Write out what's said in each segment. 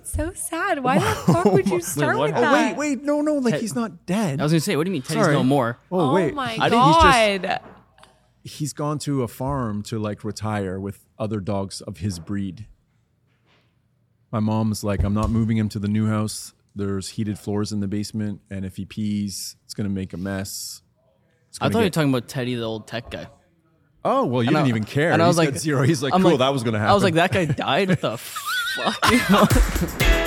That's so sad. Why the fuck would you start what with happened? Oh that? wait, wait, no, no, like he's not dead. I was gonna say, what do you mean Teddy's Sorry. no more? Oh, Oh wait, my I think he's just god. he's gone to a farm to like retire with other dogs of his breed. My mom's like, I'm not moving him to the new house. There's heated floors in the basement, and if he pees, it's gonna make a mess. It's I gonna thought you were get- talking about Teddy, the old tech guy. Oh well, you And didn't I- even care. And I He was said like, zero. He's like, I'm cool, that was gonna happen. I was like, that guy died. What the fuck? You?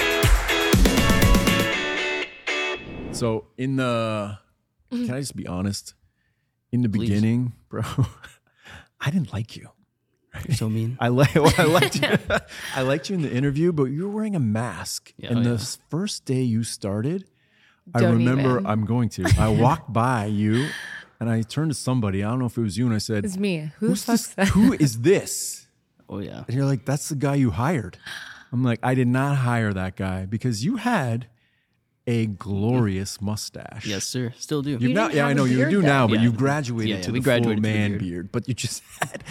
So in the, can I just be honest? In the Please. beginning, bro, I didn't like you. You're so mean. I like well, I liked you. I liked you in the interview, but you were wearing a mask. Yeah, and oh, the yeah. first day you started, I Don't remember even. I'm going to. I walked by you and I turned to somebody. I don't know if it was you, and I said, It's me. Who Who's this? that? Who is this? Oh yeah. And you're like, That's the guy you hired. I'm like, I did not hire that guy because you had a glorious mustache. Yes, sir. Still do. You've You now, didn't yeah, I know you do then. now, but Yeah. you graduated Yeah, yeah, to we the graduated full to man beard. beard. But you just had,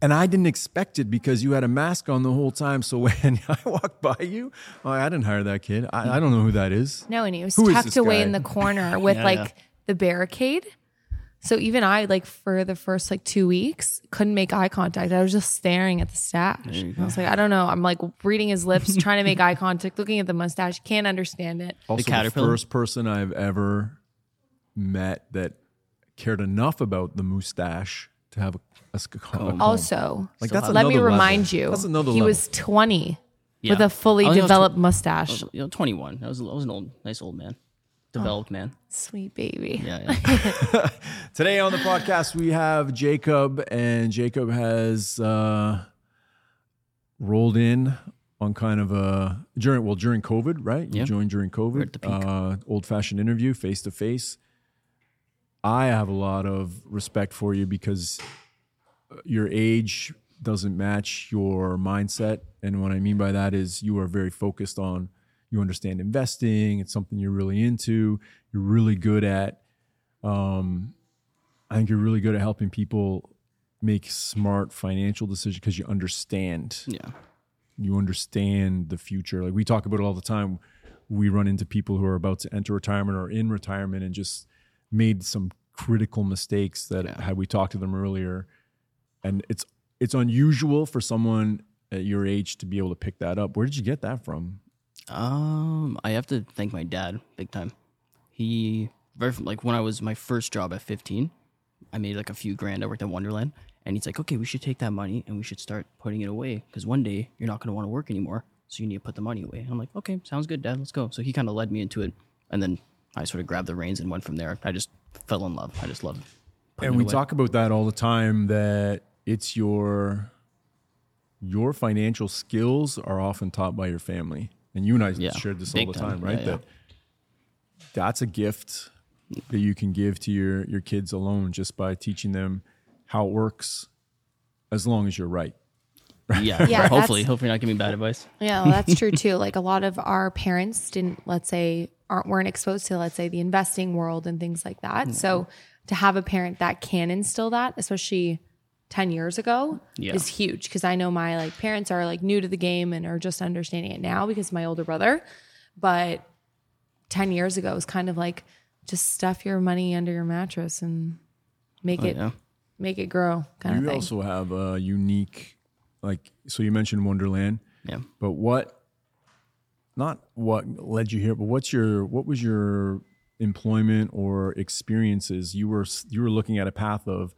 and I didn't expect it because you had a mask on the whole time. So when I walked by you, oh, I didn't hire that kid. I, I don't know who that is. No, and he was Who is tucked away guy? in the corner with Yeah, like yeah. the barricade. So even I, like for the first like two weeks, couldn't make eye contact. I was just staring at the stash. I was like, I don't know. I'm like reading his lips, trying to make eye contact, looking at the mustache. Can't understand it. Also, the, caterpillar? first person I've ever met that cared enough about the mustache to have a, a, a comb. Also, Like that's let me remind level. you, That's another he level. was 20 with a fully I was- I was developed tw- I mustache. was, you know, 21. I was, I was an old, nice old man, developed man. Sweet baby. Yeah, yeah. Today on the podcast, we have Jacob, and Jacob has uh, rolled in on kind of a during well during COVID, right? You Yeah. joined during COVID. at the peak. Uh, old fashioned interview, face to face. I have a lot of respect for you because your age doesn't match your mindset, and what I mean by that is you are very focused on. You understand investing. It's something you're really into. You're really good at um, I think you're really good at helping people make smart financial decisions because you understand. yeah. You understand the future. Like we talk about it all the time. We run into people who are about to enter retirement or in retirement and just made some critical mistakes that Yeah. had we talked to them earlier. And it's it's unusual for someone at your age to be able to pick that up. Where did you get that from? Um, I have to thank my dad big time. He very like when I was my first job at 15, I made like a few grand. I worked at Wonderland, and he's like, "Okay, we should take that money and we should start putting it away because one day you're not going to want to work anymore, so you need to put the money away." I'm like, "Okay, sounds good, Dad. Let's go." So he kind of led me into it, and then I sort of grabbed the reins and went from there. I just fell in love. I just love. putting and we away. talk about that all the time that it's your your financial skills are often taught by your family and you and i Yeah, shared this all the time. time right Yeah, yeah. that that's a gift that you can give to your your kids alone just by teaching them how it works as long as you're right Yeah, Yeah, hopefully, hopefully, not giving bad advice. Yeah, well, that's true too. Like a lot of our parents didn't, let's say, aren't weren't exposed to, let's say, the investing world and things like that. So to have a parent that can instill that, especially ten years ago, Yeah. is huge. Because I know my like parents are like new to the game and are just understanding it now because my older brother. But ten years ago, it was kind of like just stuff your money under your mattress and make Oh, it yeah. make it grow, kind you of thing. also have a unique like so you mentioned wonderland Yeah. but what not what led you here but what's your what was your employment or experiences you were you were looking at a path of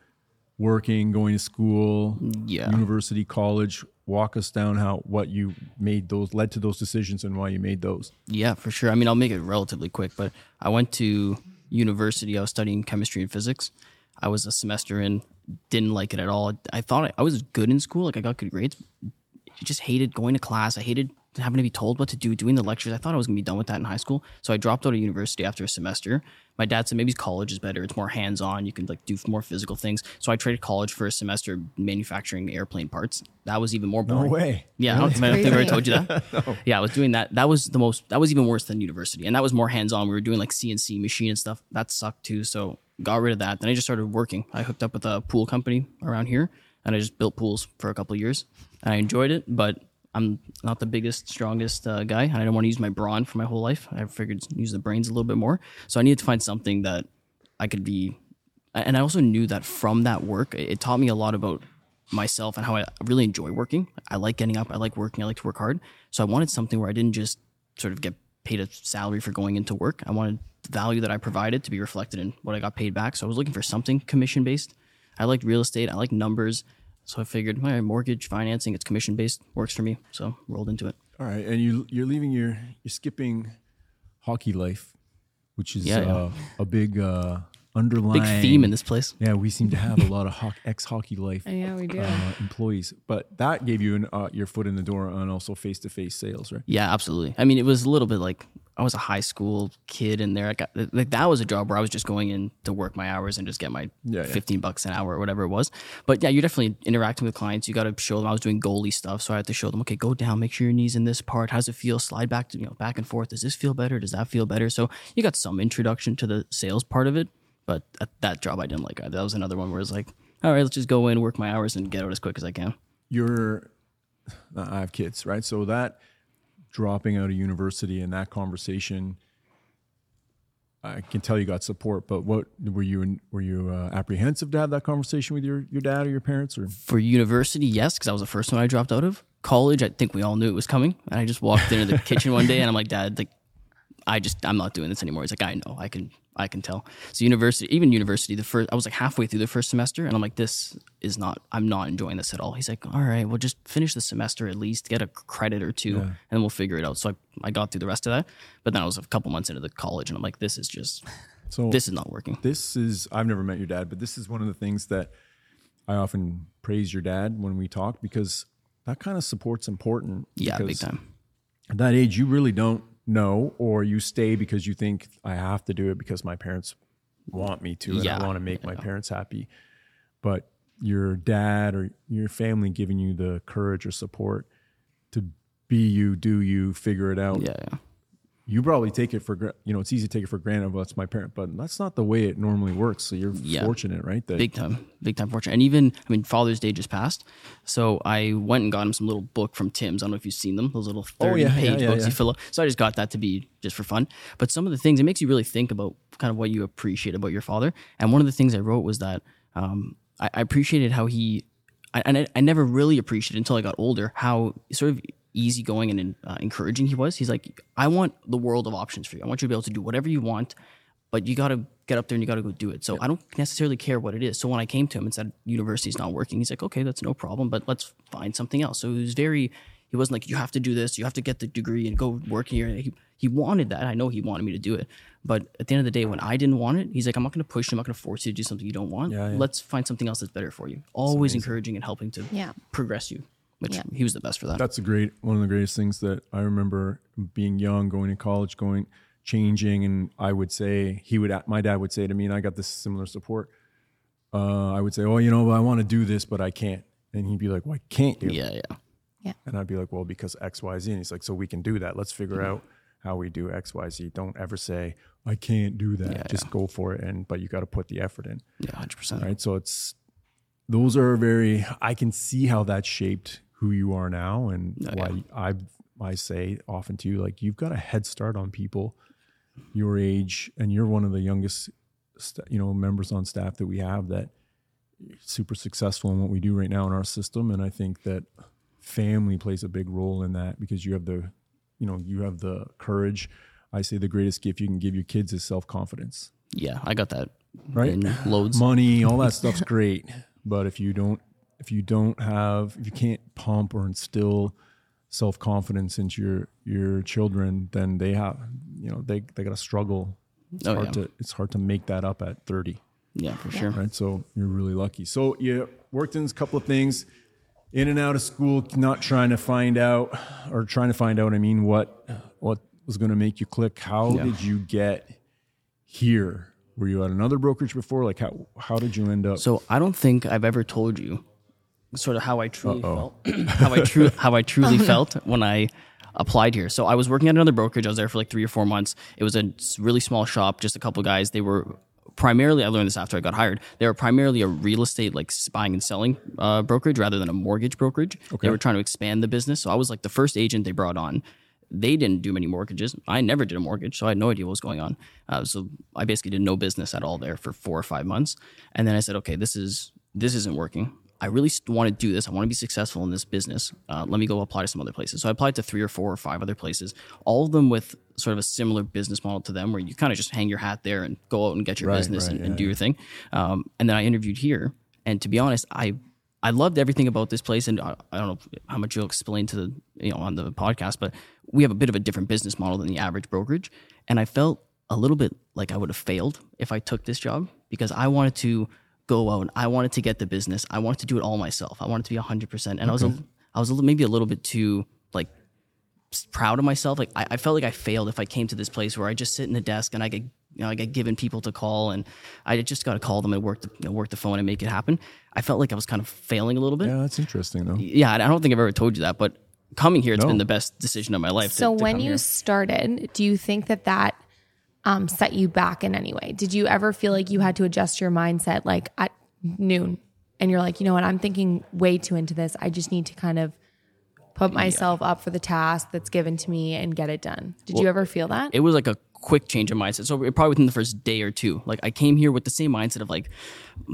working going to school Yeah. university college walk us down how what you made those led to those decisions and why you made those Yeah, for sure. I mean, I'll make it relatively quick, but I went to university. I was studying chemistry and physics. I was a semester in, didn't like it at all. I thought I, I was good in school, like I got good grades. I just hated going to class. I hated having to be told what to do, doing the lectures. I thought I was gonna be done with that in high school, so I dropped out of university after a semester. My dad said maybe college is better. It's more hands on. You can like do more physical things. So I traded college for a semester manufacturing airplane parts. That was even more boring. way Yeah, I don't, I don't think I already Crazy. told you that. Yeah, I was doing that. That was the most. That was even worse than university, and that was more hands on. We were doing like CNC machine and stuff. That sucked too. So got rid of that. Then I just started working. I hooked up with a pool company around here, and I just built pools for a couple of years, and I enjoyed it. But I'm not the biggest, strongest uh, guy, and I don't want to use my brawn for my whole life. I figured use the brains a little bit more. So I needed to find something that I could be. And I also knew that from that work, it taught me a lot about myself and how I really enjoy working. I like getting up. I like working. I like to work hard. So I wanted something where I didn't just sort of get paid a salary for going into work. I wanted the value that I provided to be reflected in what I got paid back. So I was looking for something commission based. I liked real estate. I like numbers. So I figured, all right, mortgage financing, it's commission based, works for me. So rolled into it. All right, and you you're leaving your you're skipping hockey life, which is Yeah, yeah. uh, a big uh, underlying Big theme in this place. Yeah, we seem to have a lot of ho- ex hockey life Yeah, we do. uh, employees, but that gave you an, uh, your foot in the door on also face to face sales, right? Yeah, absolutely. I mean, it was a little bit like I was a high school kid in there. I got like that was a job where I was just going in to work my hours and just get my Yeah, yeah. fifteen bucks an hour or whatever it was. But yeah, you're definitely interacting with clients. You got to show them. I was doing goalie stuff, so I had to show them. Okay, go down, make sure your knees in this part. How's it feel? Slide back to you know back and forth. Does this feel better? Does that feel better? So you got some introduction to the sales part of it. But at that job, I didn't like. That was another one where it's like, all right, let's just go in, work my hours, and get out as quick as I can. You're, I have kids, right? So that dropping out of university and that conversation, I can tell you got support. But what were you in, were you uh, apprehensive to have that conversation with your your dad or your parents or? For university, yes, because that was the first one I dropped out of. College, I think we all knew it was coming. And I just walked into the kitchen one day and I'm like, Dad, like, I just I'm not doing this anymore. He's like, I know, I can I can tell. So university, even university, the first I was like halfway through the first semester and I'm like, this is not I'm not enjoying this at all. He's like, all right, well just finish the semester at least, get a credit or two, and then we'll figure it out. So I, I got through the rest of that. But then I was a couple months into the college and I'm like, this is just So this is not working. this is I've never met your dad, but this is one of the things that I often praise your dad when we talk because that kind of support's important. Yeah, big time. At that age, you really don't know, or you stay because you think I have to do it because my parents want me to, and Yeah. I want to make my parents happy. But your dad or your family giving you the courage or support to be you, do you, figure it out. Yeah, yeah. You probably take it for you know it's easy to take it for granted. Well, it's my parent, but that's not the way it normally works. So you're Yeah. fortunate, right? That big time, big time fortune. And even, I mean, Father's Day just passed, so I went and got him some little book from Tim's. I don't know if you've seen them; those little thirty Oh, yeah, page yeah, books you fill up. So I just got that to be just for fun. But some of the things it makes you really think about kind of what you appreciate about your father. And one of the things I wrote was that um, I, I appreciated how he, I, and I, I never really appreciated until I got older how sort of easygoing and uh, encouraging he was. He's like, I want the world of options for you. I want you to be able to do whatever you want but you got to get up there and you got to go do it. So I don't necessarily care what it is. So when I came to him and said university's not working, he's like, okay, that's no problem, but let's find something else. So he was very, he wasn't like, you have to do this, you have to get the degree and go work here. He, he wanted that. I know he wanted me to do it. But at the end of the day, when I didn't want it, he's like, I'm not going to push you. I'm not going to force you to do something you don't want. Yeah, yeah. Let's find something else that's better for you. Always encouraging and helping to Yeah. progress you, which Yeah. he was the best for that. That's a great one of the greatest things that I remember being young, going to college, going changing, and I would say he would my dad would say to me, and I got this similar support. Uh, I would say, "Oh, you know, I want to do this, but I can't," and he'd be like, "Why can't you?" yeah, yeah. Yeah. And I'd be like, "Well, because X, Y, Z." And he's like, "So we can do that. Let's figure out how we do X, Y, Z. Don't ever say I can't do that. Just go for it, and but you got to put the effort in." Yeah, 100%. right? So it's those are very. I can see how that shaped who you are now, and oh, why I I say often to you like you've got a head start on people your age, and you're one of the youngest, st- you know, members on staff that we have that super successful in what we do right now in our system, and I think that family plays a big role in that because you have the, you know, you have the courage. I say the greatest gift you can give your kids is self confidence Yeah, I got that Right. in loads. money, all that stuff's great, but if you don't, if you don't have, if you can't pump or instill self confidence into your your children, then they have, you know, they they got to struggle. It's Oh, hard yeah. to it's hard to make that up at thirty, Yeah, for sure. right? So you're really lucky. So you worked in a couple of things, in and out of school, not trying to find out or trying to find out. I mean, what what was going to make you click? How Yeah. did you get here? Were you at another brokerage before? Like how how did you end up? So I don't think I've ever told you sort of how I truly felt, how I true how I truly felt when I applied here. So I was working at another brokerage. I was there for like three or four months. It was a really small shop, just a couple guys. They were primarily I learned this after I got hired. They were primarily a real estate like buying and selling uh, brokerage rather than a mortgage brokerage. They were trying to expand the business. So I was like the first agent they brought on. They didn't do many mortgages. I never did a mortgage, so I had no idea what was going on. Uh, so I basically did no business at all there for four or five months. And then I said, okay, this is this isn't working. I really want to do this. I want to be successful in this business. Uh, let me go apply to some other places. So I applied to three or four or five other places, all of them with sort of a similar business model to them, where you kind of just hang your hat there and go out and get your Right, business right, and, and yeah, do your thing. Um, and then I interviewed here, and to be honest, I I loved everything about this place, and I, I don't know how much you'll explain to the you know on the podcast, but we have a bit of a different business model than the average brokerage, and I felt a little bit like I would have failed if I took this job because I wanted to go out. I wanted to get the business. I wanted to do it all myself. I wanted to be hundred percent, and I was a, I was a, little- maybe a little bit too like proud of myself. Like I, I felt like I failed if I came to this place where I just sit in the desk and I get you know I get given people to call and I just got to call them and work the you know, work the phone and make it happen. I felt like I was kind of failing a little bit. Yeah, that's interesting though. Yeah, I don't think I've ever told you that, but coming here, it's No. been the best decision of my life. So to when come you here. started, do you think that that um, set you back in any way? Did you ever feel like you had to adjust your mindset like at noon and you're like, you know what, I'm thinking way too into this. I just need to kind of put myself up for the task that's given to me and get it done. Did you ever feel that? it was like a quick change of mindset. So probably within the first day or two, like I came here with the same mindset of like,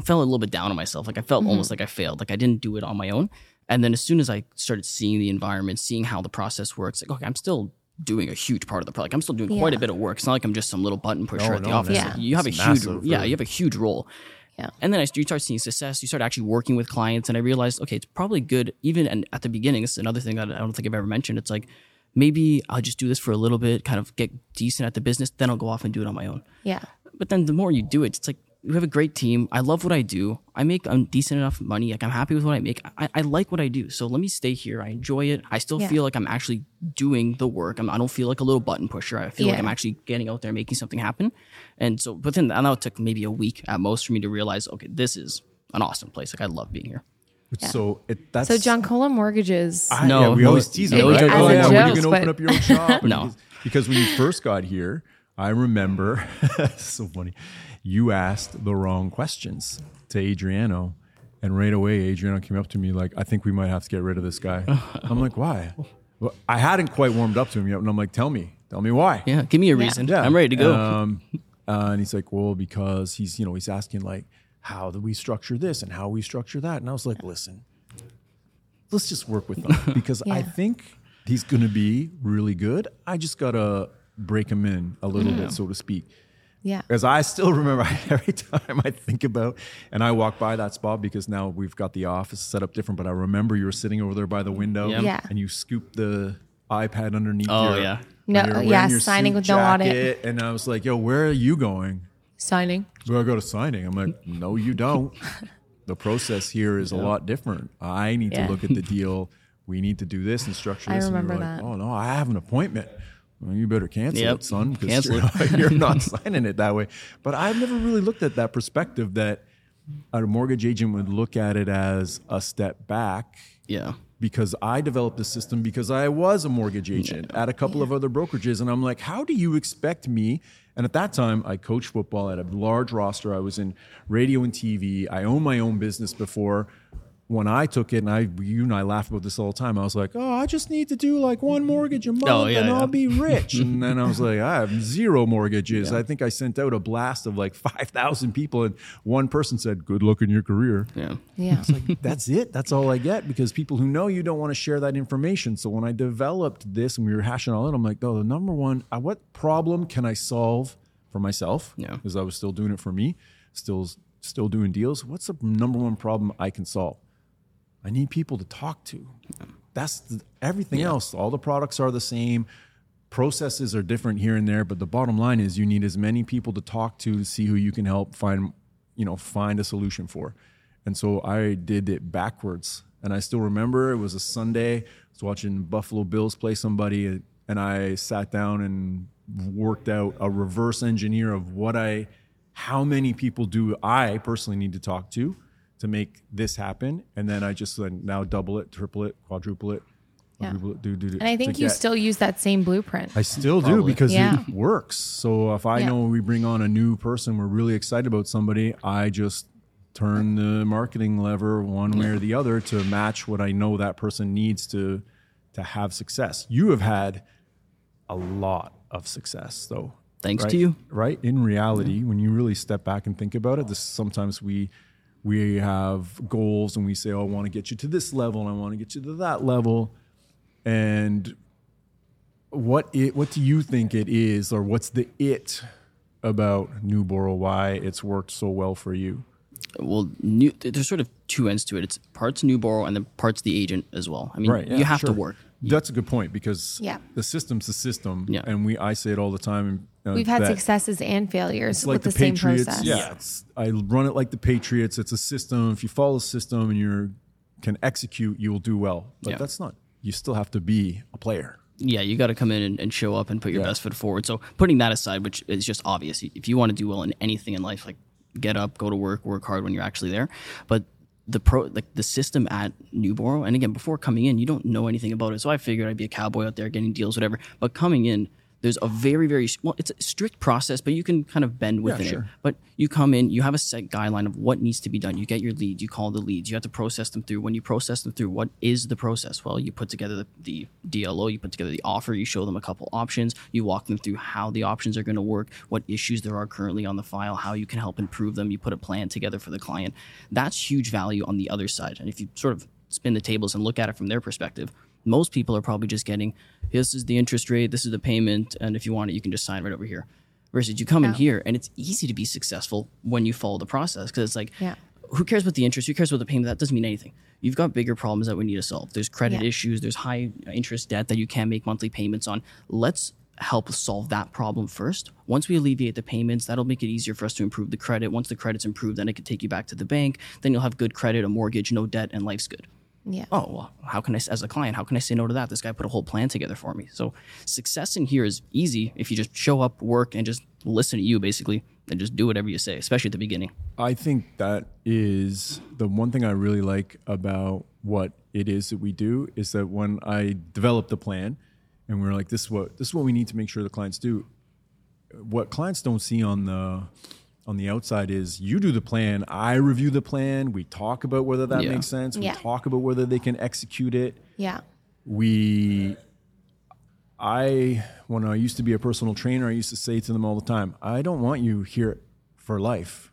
felt a little bit down on myself. Like I felt almost like I failed. Like I didn't do it on my own. And then as soon as I started seeing the environment, seeing how the process works, like okay, I'm still doing a huge part of the project. I'm still doing quite a bit of work. It's not like I'm just some little button pusher No, at the no, office. Yeah. You have It's a huge, massive, yeah, really. you have a huge role. Yeah. And then I, you start seeing success. You start actually working with clients, and I realized, okay, it's probably good. Even and at the beginning, it's another thing that I don't think I've ever mentioned. It's like maybe I'll just do this for a little bit, kind of get decent at the business, then I'll go off and do it on my own. yeah. But then the more you do it, it's like we have a great team. I love what I do. I make um, decent enough money. Like I'm happy with what I make. I, I like what I do. So let me stay here. I enjoy it. I still Yeah. feel like I'm actually doing the work. I'm, I don't feel like a little button pusher. I feel like I'm actually getting out there making something happen. And so, but then and that took maybe a week at most for me to realize, okay, this is an awesome place. Like I love being here. So it, that's So Giancola Mortgages. I- No, yeah, we no, always tease no, it, right? as Oh, a yeah, when joke, you can but- open up your own shop. No. because, because when you first got here, I remember. so funny. You asked the wrong questions to Adriano, and right away Adriano came up to me like, "I think we might have to get rid of this guy." I'm like, "Why?" Well, I hadn't quite warmed up to him yet, and I'm like, "Tell me, tell me why." Yeah, give me a reason. Yeah. I'm ready to go. Um, uh, and he's like, well, because he's, you know, he's asking like, how do we structure this and how we structure that? And I was like, listen, let's just work with him because I think he's going to be really good. I just got to break them in a little bit, mm. so to speak. yeah. As I still remember every time I think about, and I walk by that spot because now we've got the office set up different. But I remember you were sitting over there by the window, Yeah. Yeah. and you scooped the iPad underneath. Oh, your, yeah. No, when yeah, signing suit with no audit. And I was like, "Yo, where are you going?" Signing. So I go to signing. I'm like, "No, you don't." the process here is a lot different. I need Yeah. to look at the deal. We need to do this and structure I remember and we were that. like, oh no, I have an appointment. Well, you better cancel Yep. it, son, because you're, you're not signing it that way. But I've never really looked at that perspective that a mortgage agent would look at it as a step back Yeah. because I developed the system because I was a mortgage agent at a couple of other brokerages. And I'm like, how do you expect me? And at that time, I coached football at a large roster. I was in radio and TV. I owned my own business before. When I took it, and I, you and I laugh about this all the time. I was like, "Oh, I just need to do like one mortgage a month, Oh, yeah, and yeah. I'll be rich." and then I was like, "I have zero mortgages." I think I sent out a blast of like five thousand people, and one person said, "Good luck in your career." Yeah. Yeah. that's it. That's all I get because people who know you don't want to share that information. So when I developed this and we were hashing all in, I'm like, oh, the number one, uh, what problem can I solve for myself? Yeah. Because I was still doing it for me, still still doing deals. What's the number one problem I can solve? I need people to talk to. That's the, everything else. All the products are the same. Processes are different here and there, but the bottom line is you need as many people to talk to to see who you can help find, you know, find a solution for. And so I did it backwards. And I still remember it was a Sunday. I was watching Buffalo Bills play somebody, and I sat down and worked out a reverse engineer of what I, how many people do I personally need to talk to to make this happen. And then I just like, now double it, triple it, quadruple it. lot of Yeah. people do do. do And I think you get- still use that same blueprint. I still do because Yeah. it works. So if I Yeah. know we bring on a new person, we're really excited about somebody, I just turn the marketing lever one way or the other to match what I know that person needs to to have success. You have had a lot of success though. Thanks right? to you. Right? In reality, when you really step back and think about it, this sometimes we we have goals and we say, "Oh, I want to get you to this level and I want to get you to that level." And what it what do you think it is or what's the it about New why it's worked so well for you? well, new, there's sort of two ends to it. It's parts new and then parts the agent as well. I mean, you have to work. That's a good point because Yeah. the system's the system, Yeah. and we I say it all the time. uh, We've had successes and failures like with the, the, same Patriots. process. Yeah, it's, I run it like the Patriots. It's a system. If you follow the system and you can execute, you will do well. But Yeah. that's not. You still have to be a player. yeah, you got to come in and, and show up and put your Yeah. best foot forward. So putting that aside, which is just obvious, if you want to do well in anything in life, like get up, go to work, work hard when you're actually there. But the pro, like the system at NuBorrow, and again, before coming in, you don't know anything about it. So I figured I'd be a cowboy out there getting deals, whatever. But coming in, there's a very, very well, it's a strict process, but you can kind of bend within sure. it. But you come in, you have a set guideline of what needs to be done. You get your leads, you call the leads, you have to process them through. When you process them through, what is the process? Well, you put together the, the DLO, you put together the offer, you show them a couple options, you walk them through how the options are going to work, what issues there are currently on the file, how you can help improve them. You put a plan together for the client. That's huge value on the other side. And if you sort of spin the tables and look at it from their perspective, most people are probably just getting this is the interest rate, this is the payment, and if you want it, you can just sign right over here. Versus you come in here and it's easy to be successful when you follow the process because it's like, Yeah. who cares about the interest? Who cares about the payment? That doesn't mean anything. You've got bigger problems that we need to solve. There's credit Yeah. issues, there's high interest debt that you can't make monthly payments on. Let's help solve that problem first. Once we alleviate the payments, that'll make it easier for us to improve the credit. Once the credit's improved, then it can take you back to the bank. Then you'll have good credit, a mortgage, no debt, and life's good Yeah. oh well how can i as a client how can i say no to that this guy put a whole plan together for me so success in here is easy if you just show up work and just listen to you basically and just do whatever you say especially at the beginning I think that is the one thing I really like about what it is that we do is that when I develop the plan and we are like, this is what this is what we need to make sure the clients do. What clients don't see on the on the outside is you do the plan, I review the plan, we talk about whether that Yeah. makes sense, we Yeah. talk about whether they can execute it. Yeah. we i when i used to be a personal trainer i used to say to them all the time i don't want you here for life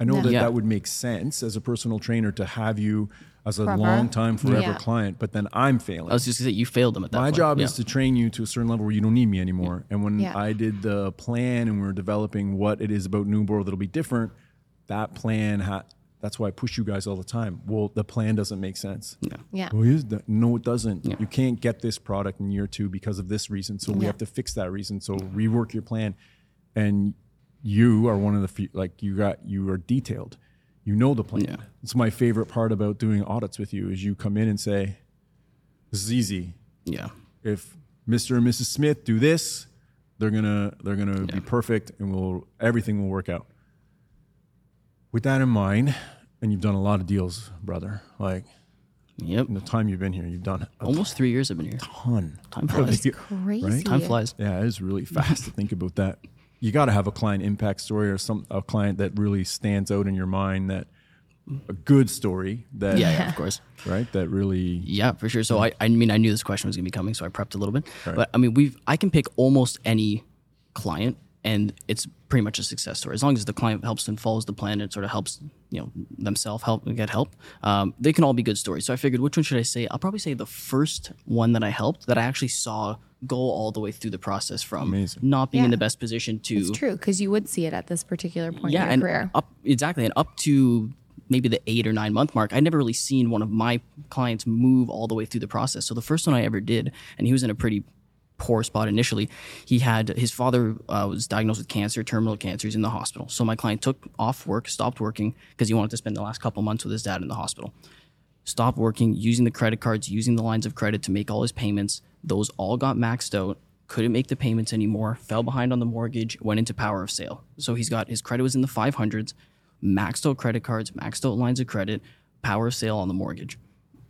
i know No. that Yeah. that would make sense as a personal trainer to have you as a Forever. long time forever Yeah. client but then i'm failing i was just gonna say you failed them at that point. my point. job Yeah. is to train you to a certain level where you don't need me anymore. And when Yeah. I did the plan and we were developing what it is about NuBorrow that'll be different, that plan, ha- that's why I push you guys all the time. Well, the plan doesn't make sense. Yeah. Well, is that? No, it doesn't. You can't get this product in year two because of this reason. So we Yeah. have to fix that reason. So rework your plan. And you are one of the few, like you got, you are detailed. You know the plan. Yeah. It's my favorite part about doing audits with you is you come in and say, this is easy. yeah If Mr. and Mrs. Smith do this, they're gonna they're gonna be perfect and we'll everything will work out. With that in mind, and you've done a lot of deals, brother. Like yep in the time you've been here, you've done a almost three years i've been here ton. time flies Crazy. time flies Yeah, it is really fast to think about that. You got to have a client impact story or some a client that really stands out in your mind that a good story that yeah, yeah of course right that really Yeah, for sure. So I, I mean, I knew this question was gonna be coming, so I prepped a little bit. But I mean, we've I can pick almost any client, and it's pretty much a success story as long as the client helps and follows the plan and sort of helps you know themselves help get help. Um, they can all be good stories. So I figured, which one should I say? I'll probably say the first one that I helped that I actually saw go all the way through the process from Amazing. not being in the best position to It's true because you would see it at this particular point yeah, in your and career. up exactly, and up to maybe the eight or nine month mark, I'd never really seen one of my clients move all the way through the process. So the first one I ever did, and he was in a pretty poor spot initially. He had his father uh, was diagnosed with cancer, terminal cancer. He's in the hospital. So my client took off work, stopped working because he wanted to spend the last couple months with his dad in the hospital stopped working, using the credit cards, using the lines of credit to make all his payments. Those all got maxed out. Couldn't make the payments anymore. Fell behind on the mortgage. Went into power of sale. So he's got his credit was in the 500s. Maxed out credit cards, maxed out lines of credit, power of sale on the mortgage.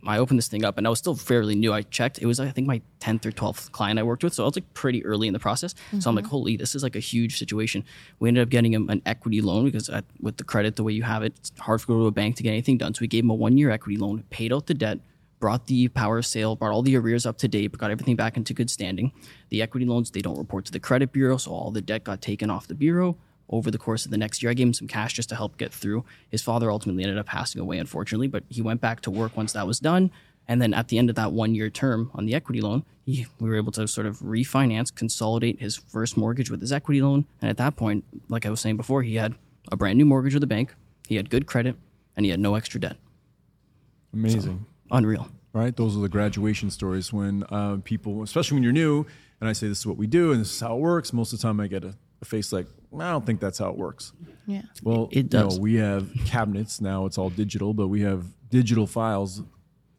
I opened this thing up and I was still fairly new. I checked. It was, I think, my 10th or 12th client I worked with. So I was like pretty early in the process. So I'm like, mm-hmm. holy, this is like a huge situation. We ended up getting him an equity loan because at, with the credit the way you have it, it's hard to go to a bank to get anything done. So we gave him a one year equity loan, paid out the debt, brought the power sale, brought all the arrears up to date, got everything back into good standing. The equity loans, they don't report to the credit bureau. So all the debt got taken off the bureau over the course of the next year. I gave him some cash just to help get through. His father ultimately ended up passing away, unfortunately, but he went back to work once that was done. And then at the end of that one year term on the equity loan, he, we were able to sort of refinance, consolidate his first mortgage with his equity loan. And at that point, like I was saying before, he had a brand new mortgage with the bank, he had good credit, and he had no extra debt. Amazing. Unreal. right? Those are the graduation stories when uh, people, especially when you're new, and I say this is what we do and this is how it works. Most of the time, I get a, a face like, I don't think that's how it works. Yeah. Well, It you know, does. we have cabinets now; it's all digital, but we have digital files.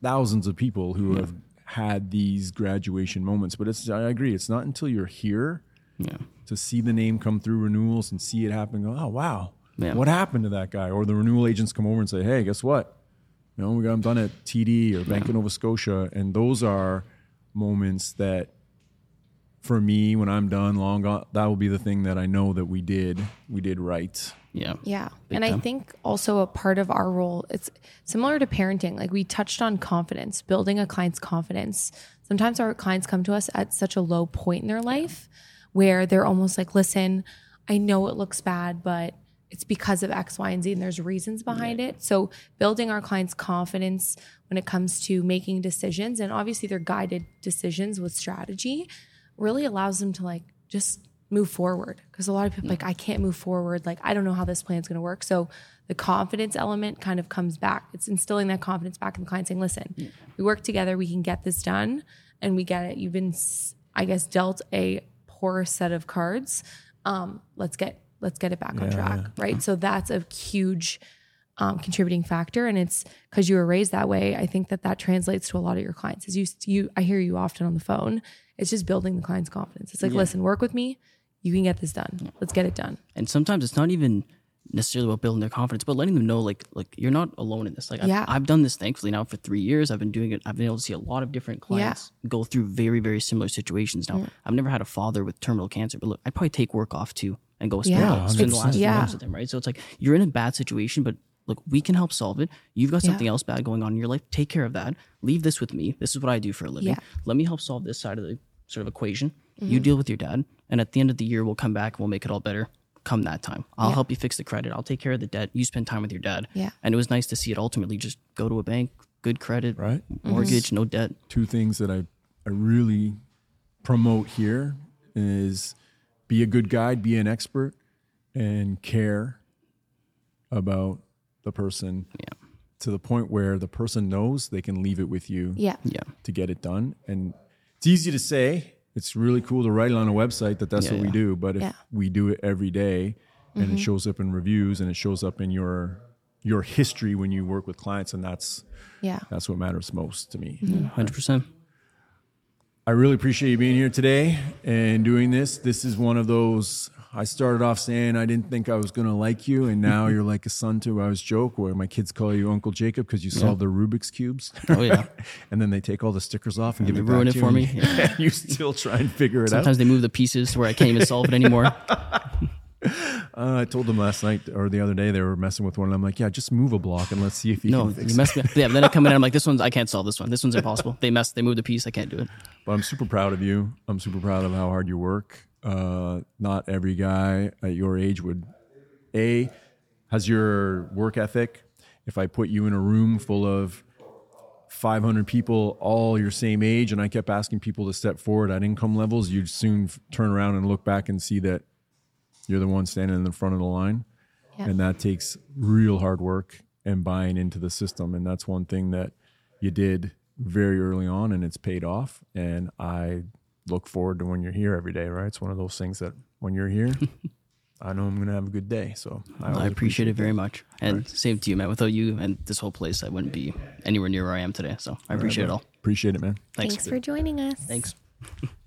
Thousands of people who have had these graduation moments, but it's I agree. It's not until you're here Yeah. to see the name come through renewals and see it happen. Go, oh wow, Yeah. what happened to that guy? Or the renewal agents come over and say, hey, guess what? You know, we got him done at TD or Bank of Nova Scotia, and those are moments that, for me, when I'm done, long gone, that will be the thing that I know that we did, we did right. Yeah. Yeah. Big and I think also a part of our role, it's similar to parenting. Like we touched on confidence, building a client's confidence. Sometimes our clients come to us at such a low point in their life where they're almost like, listen, I know it looks bad, but it's because of X, Y, and Z, and there's reasons behind it. So building our clients' confidence when it comes to making decisions, and obviously they're guided decisions with strategy, really allows them to like just move forward. Because a lot of people like, I can't move forward. Like, I don't know how this plan's gonna work. So the confidence element kind of comes back. It's instilling that confidence back in the client saying, listen, we work together, we can get this done, and we get it. You've been, I guess, dealt a poor set of cards. Um, let's get let's get it back on track. Right. So that's a huge um, contributing factor, and it's because you were raised that way. I think that that translates to a lot of your clients. As you, you, I hear you often on the phone. It's just building the client's confidence. It's like, listen, work with me. You can get this done. Let's get it done. and sometimes it's not even necessarily about building their confidence, but letting them know like like you're not alone in this. Like Yeah. I've, I've done this thankfully now for three years. I've been doing it. I've been able to see a lot of different clients go through very very similar situations. Now I've never had a father with terminal cancer, but look, I'd probably take work off too and go spend, Yeah, spend the last few Yeah. months with them. Right. So it's like you're in a bad situation, but look, we can help solve it. You've got Yeah. something else bad going on in your life. Take care of that. Leave this with me. This is what I do for a living. Yeah. Let me help solve this side of the sort of equation. Mm-hmm. You deal with your dad, and at the end of the year, we'll come back and we'll make it all better. Come that time, I'll help you fix the credit. I'll take care of the debt. You spend time with your dad. Yeah. And it was nice to see it ultimately just go to a bank, good credit, Right. mortgage, no debt. two things that I, I really promote here is be a good guide, be an expert, and care about the person Yeah. to the point where the person knows they can leave it with you Yeah. Yeah. to get it done. And it's easy to say. It's really cool to write it on a website that that's Yeah, what we do. But if Yeah. we do it every day and it mm-hmm. shows up in reviews and it shows up in your your history when you work with clients, and that's Yeah. that's what matters most to me. 100%. I really appreciate you being here today and doing this. This is one of those. I started off saying I didn't think I was going to like you, and now you're like a son to. I always joke where my kids call you Uncle Jacob because you solve the Rubik's cubes. Oh, yeah. and then they take all the stickers off and give they it ruin it for and me. you- Yeah. you still try and figure it out. Sometimes they move the pieces to where I can't even solve it anymore. Uh, I told them last night or the other day they were messing with one, and I'm like, "Yeah, just move a block and let's see if you No, can fix you it." messed me up. Yeah, then I come in and I'm like, this one's, I can't solve this one. This one's impossible. They messed, they moved a piece. I can't do it. But I'm super proud of you. I'm super proud of how hard you work. Uh, not every guy at your age would a has your work ethic. If I put you in a room full of 500 people, all your same age, and I kept asking people to step forward at income levels, you'd soon f- turn around and look back and see that you're the one standing in the front of the line. Yeah. And that takes real hard work and buying into the system. And that's one thing that you did very early on and it's paid off. And I look forward to when you're here every day, right? It's one of those things that when you're here, I know I'm going to have a good day. So I always appreciate it very much. And same to you, man. Without you and this whole place, I wouldn't be anywhere near where I am today. So I appreciate it all. Appreciate it, man. Thanks. Thanks for joining us. Thanks.